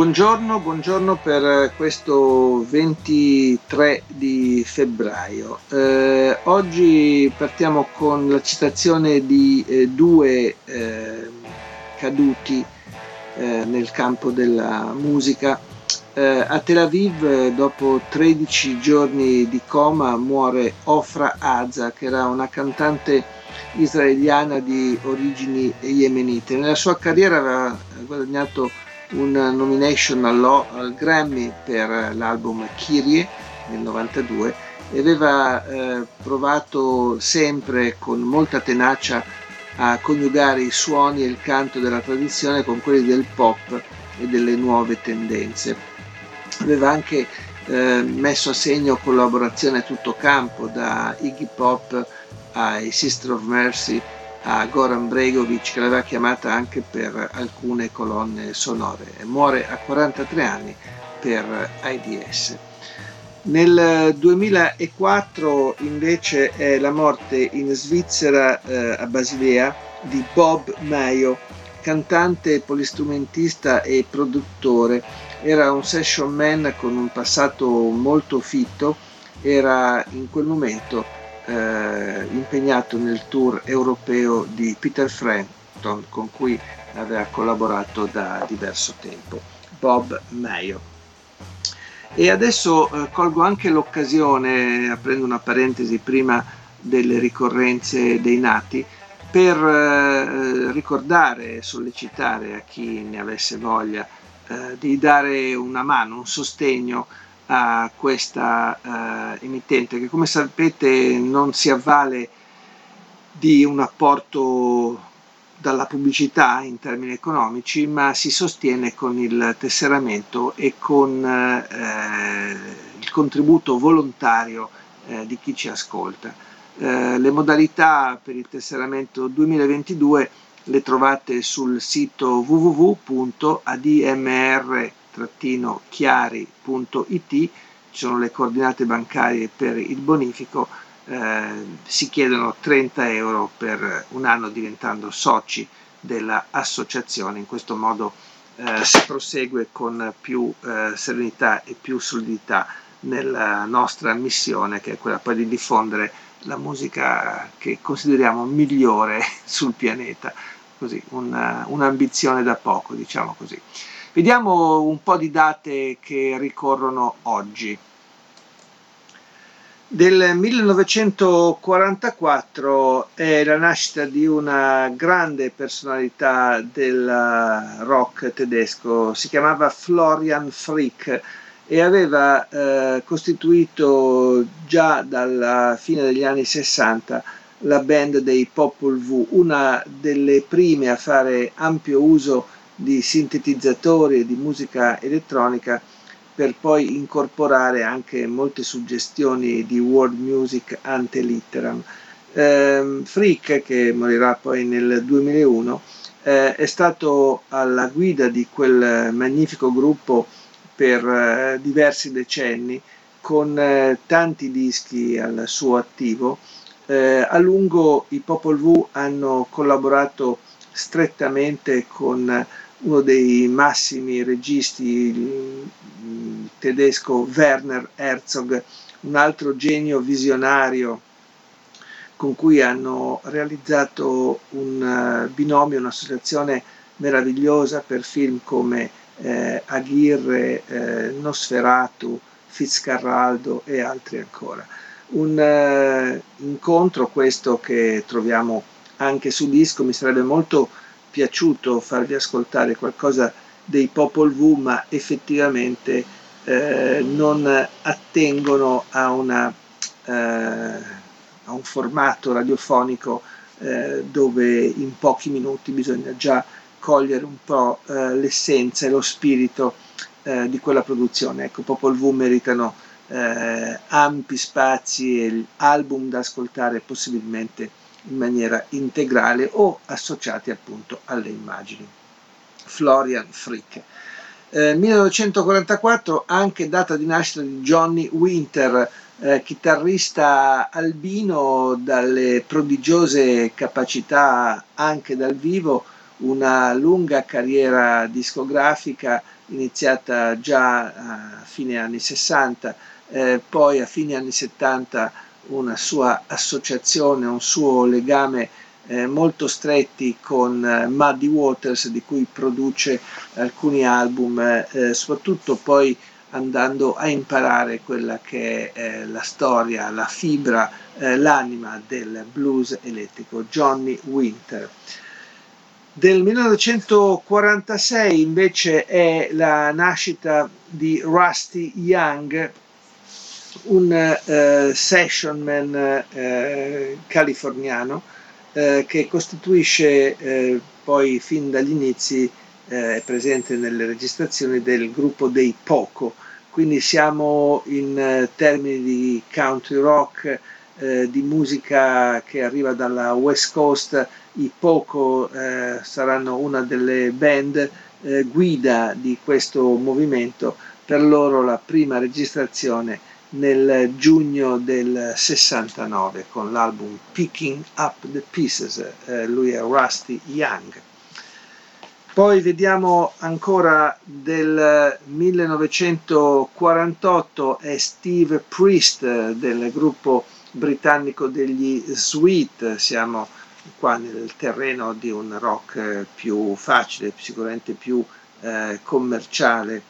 Buongiorno, buongiorno per questo 23 di febbraio. Eh, oggi partiamo con la citazione di eh, due eh, caduti eh, nel campo della musica. Eh, a Tel Aviv, dopo 13 giorni di coma, muore Ofra Aza, che era una cantante israeliana di origini yemenite. Nella sua carriera aveva guadagnato una nomination al Grammy per l'album Kyrie nel 92 e aveva eh, provato sempre con molta tenacia a coniugare i suoni e il canto della tradizione con quelli del pop e delle nuove tendenze. Aveva anche eh, messo a segno collaborazioni a tutto campo, da Iggy Pop ai Sister of Mercy a Goran Bregovic che l'aveva chiamata anche per alcune colonne sonore. Muore a 43 anni per AIDS. Nel 2004 invece è la morte in Svizzera eh, a Basilea di Bob Mayo, cantante, polistrumentista e produttore. Era un session man con un passato molto fitto, era in quel momento eh, impegnato nel tour europeo di Peter Frampton con cui aveva collaborato da diverso tempo, Bob Mayo. E adesso eh, colgo anche l'occasione, aprendo una parentesi prima delle ricorrenze dei nati, per eh, ricordare e sollecitare a chi ne avesse voglia eh, di dare una mano, un sostegno a questa uh, emittente che come sapete non si avvale di un apporto dalla pubblicità in termini economici, ma si sostiene con il tesseramento e con eh, il contributo volontario eh, di chi ci ascolta. Eh, le modalità per il tesseramento 2022 le trovate sul sito www.admr.com chiari.it ci sono le coordinate bancarie per il bonifico, eh, si chiedono 30 euro per un anno diventando soci dell'associazione, in questo modo eh, si prosegue con più eh, serenità e più solidità nella nostra missione che è quella poi di diffondere la musica che consideriamo migliore sul pianeta, così una, un'ambizione da poco, diciamo così. Vediamo un po' di date che ricorrono oggi. Del 1944 è la nascita di una grande personalità del rock tedesco, si chiamava Florian Frick e aveva eh, costituito già dalla fine degli anni 60 la band dei Popol V, una delle prime a fare ampio uso di sintetizzatori e di musica elettronica per poi incorporare anche molte suggestioni di world music ante litteram. Eh, Frick, che morirà poi nel 2001, eh, è stato alla guida di quel magnifico gruppo per eh, diversi decenni con eh, tanti dischi al suo attivo. Eh, a lungo i Popol V hanno collaborato strettamente con uno dei massimi registi tedesco Werner Herzog, un altro genio visionario con cui hanno realizzato un eh, binomio, un'associazione meravigliosa per film come eh, Aguirre, eh, Nosferatu, Fitzcarraldo e altri ancora. Un eh, incontro questo che troviamo anche su disco, mi sarebbe molto piaciuto farvi ascoltare qualcosa dei Popol V, ma effettivamente eh, non attengono a, una, eh, a, un formato radiofonico eh, dove in pochi minuti bisogna già cogliere un po' eh, l'essenza e lo spirito eh, di quella produzione. Ecco, Popol Vuh meritano eh, ampi spazi e album da ascoltare possibilmente in maniera integrale o associati appunto alle immagini. Florian Frick. Eh, 1944 anche data di nascita di Johnny Winter, eh, chitarrista albino dalle prodigiose capacità anche dal vivo, una lunga carriera discografica iniziata già a fine anni 60, eh, poi a fine anni 70 una sua associazione, un suo legame eh, molto stretti con eh, Muddy Waters di cui produce alcuni album, eh, soprattutto poi andando a imparare quella che è eh, la storia, la fibra, eh, l'anima del blues elettrico, Johnny Winter. Del 1946 invece è la nascita di Rusty Young, un eh, sessionman eh, californiano eh, che costituisce eh, poi fin dagli inizi eh, è presente nelle registrazioni del gruppo dei Poco, quindi siamo in eh, termini di country rock, di musica che arriva dalla West Coast, i Poco saranno una delle band guida di questo movimento, per loro la prima registrazione nel giugno del 69 con l'album Picking Up the Pieces, eh, lui è Rusty Young. Poi vediamo ancora del 1948 è Steve Priest del gruppo britannico degli Sweet, siamo qua nel terreno di un rock più facile, sicuramente più eh, commerciale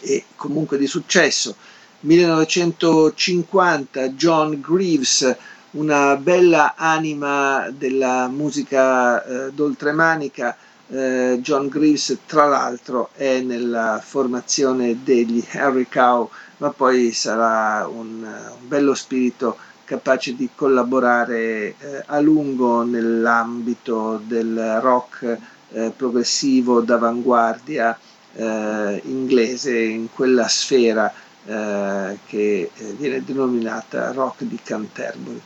e comunque di successo 1950 John Greaves, una bella anima della musica eh, d'oltremanica. Eh, John Greaves, tra l'altro, è nella formazione degli Harry Cow, ma poi sarà un, un bello spirito capace di collaborare eh, a lungo nell'ambito del rock eh, progressivo d'avanguardia eh, inglese, in quella sfera eh, che eh, viene denominata Rock di Canterbury.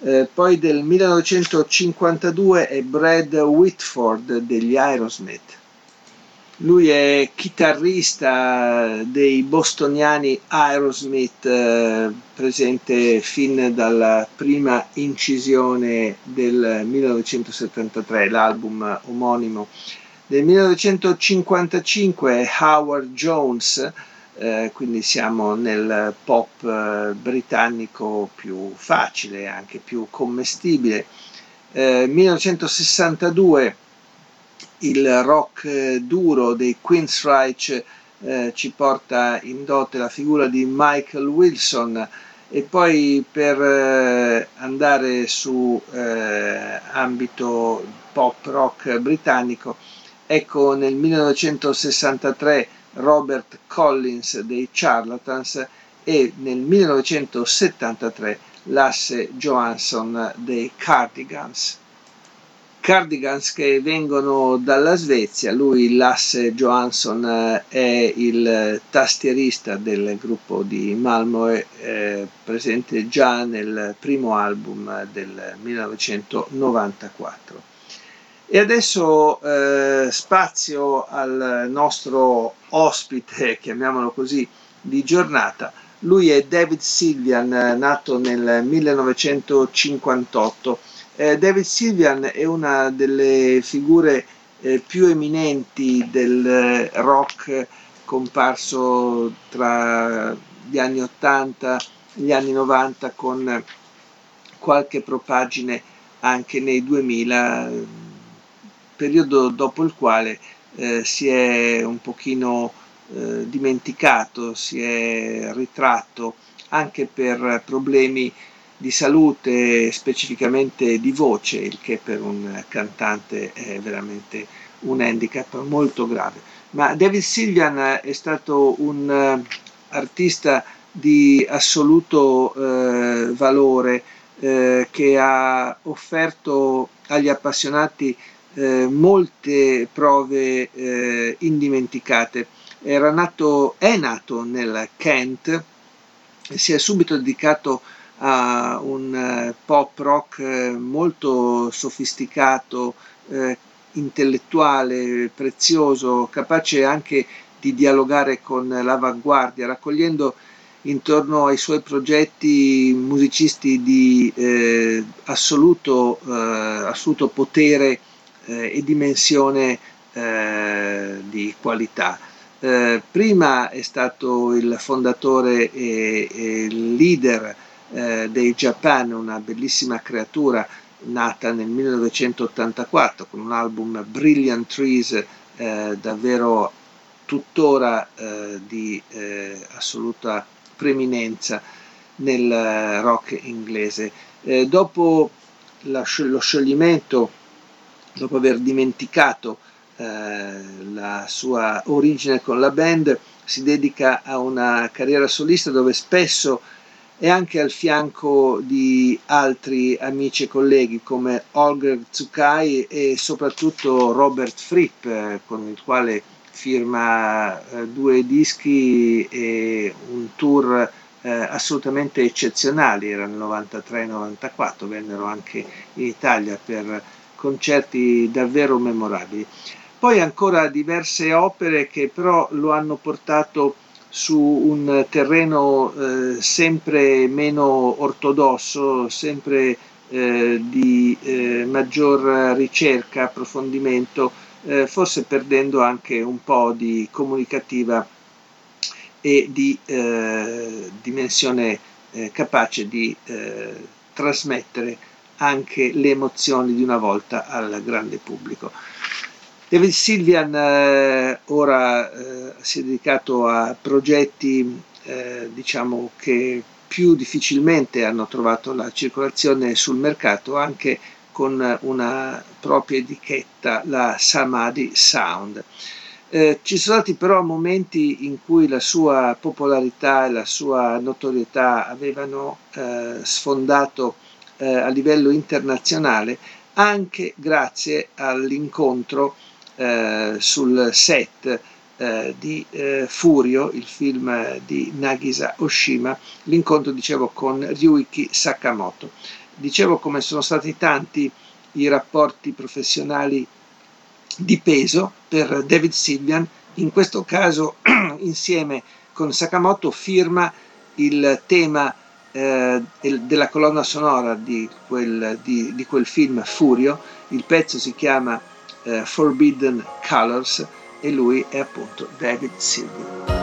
Eh, poi del 1952 è Brad Whitford degli Aerosmith. Lui è chitarrista dei bostoniani Aerosmith, eh, presente fin dalla prima incisione del 1973, l'album omonimo. Del 1955 è Howard Jones, eh, quindi siamo nel pop eh, britannico più facile, anche più commestibile. Eh, 1962 il rock eh, duro dei Queensryche eh, ci porta in dote la figura di Michael Wilson e poi per andare su ambito pop rock britannico ecco nel 1963 Robert Collins dei Charlatans e nel 1973 Lasse Johansson dei Cardigans. Cardigans che vengono dalla Svezia, lui Lasse Johansson è il tastierista del gruppo di Malmo, eh, presente già nel primo album del 1994. E adesso eh, spazio al nostro ospite, chiamiamolo così, di giornata. Lui è David Silvian, nato nel 1958. Eh, David Silvian è una delle figure eh, più eminenti del rock comparso tra gli anni 80 e gli anni 90 con qualche propagine anche nei 2000 periodo dopo il quale eh, si è un pochino eh, dimenticato, si è ritratto anche per problemi di salute, specificamente di voce, il che per un cantante è veramente un handicap molto grave. Ma David Silvian è stato un uh, artista di assoluto uh, valore uh, che ha offerto agli appassionati eh, molte prove eh, indimenticate. Era nato, è nato nel Kent si è subito dedicato a un eh, pop rock eh, molto sofisticato, eh, intellettuale, prezioso, capace anche di dialogare con l'avanguardia, raccogliendo intorno ai suoi progetti musicisti di eh, assoluto, eh, assoluto, potere e dimensione eh, di qualità. Eh, prima è stato il fondatore e, e leader eh, dei Japan, una bellissima creatura nata nel 1984 con un album Brilliant Trees davvero tuttora di assoluta preminenza nel rock inglese. Eh, dopo la, lo scioglimento, dopo aver dimenticato eh, la sua origine con la band, si dedica a una carriera solista dove spesso è anche al fianco di altri amici e colleghi come Holger Tsukai e soprattutto Robert Fripp, eh, con il quale firma eh, due dischi e un tour assolutamente eccezionali, erano 93-94, vennero anche in Italia per concerti davvero memorabili. Poi ancora diverse opere che però lo hanno portato su un terreno eh, sempre meno ortodosso, sempre eh, di eh, maggior ricerca, approfondimento, eh, forse perdendo anche un po' di comunicativa e di eh, dimensione eh, capace di trasmettere anche le emozioni di una volta al grande pubblico. David Silvian eh, ora eh, si è dedicato a progetti diciamo che più difficilmente hanno trovato la circolazione sul mercato anche con una propria etichetta, la Samadhi Sound. Eh, ci sono stati però momenti in cui la sua popolarità e la sua notorietà avevano eh, sfondato eh, a livello internazionale anche grazie all'incontro eh, sul set eh, di eh, Furio, il film di Nagisa Oshima, l'incontro dicevo con Ryuiki Sakamoto. Dicevo come sono stati tanti i rapporti professionali di peso per David Silvian, in questo caso insieme con Sakamoto firma il tema eh, della colonna sonora di quel, di, di quel, film Furio, il pezzo si chiama eh, Forbidden Colors e lui è appunto David Silvian.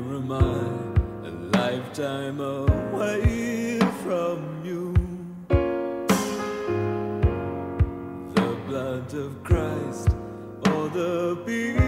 Where am I? A lifetime away from you. The blood of Christ or the beer.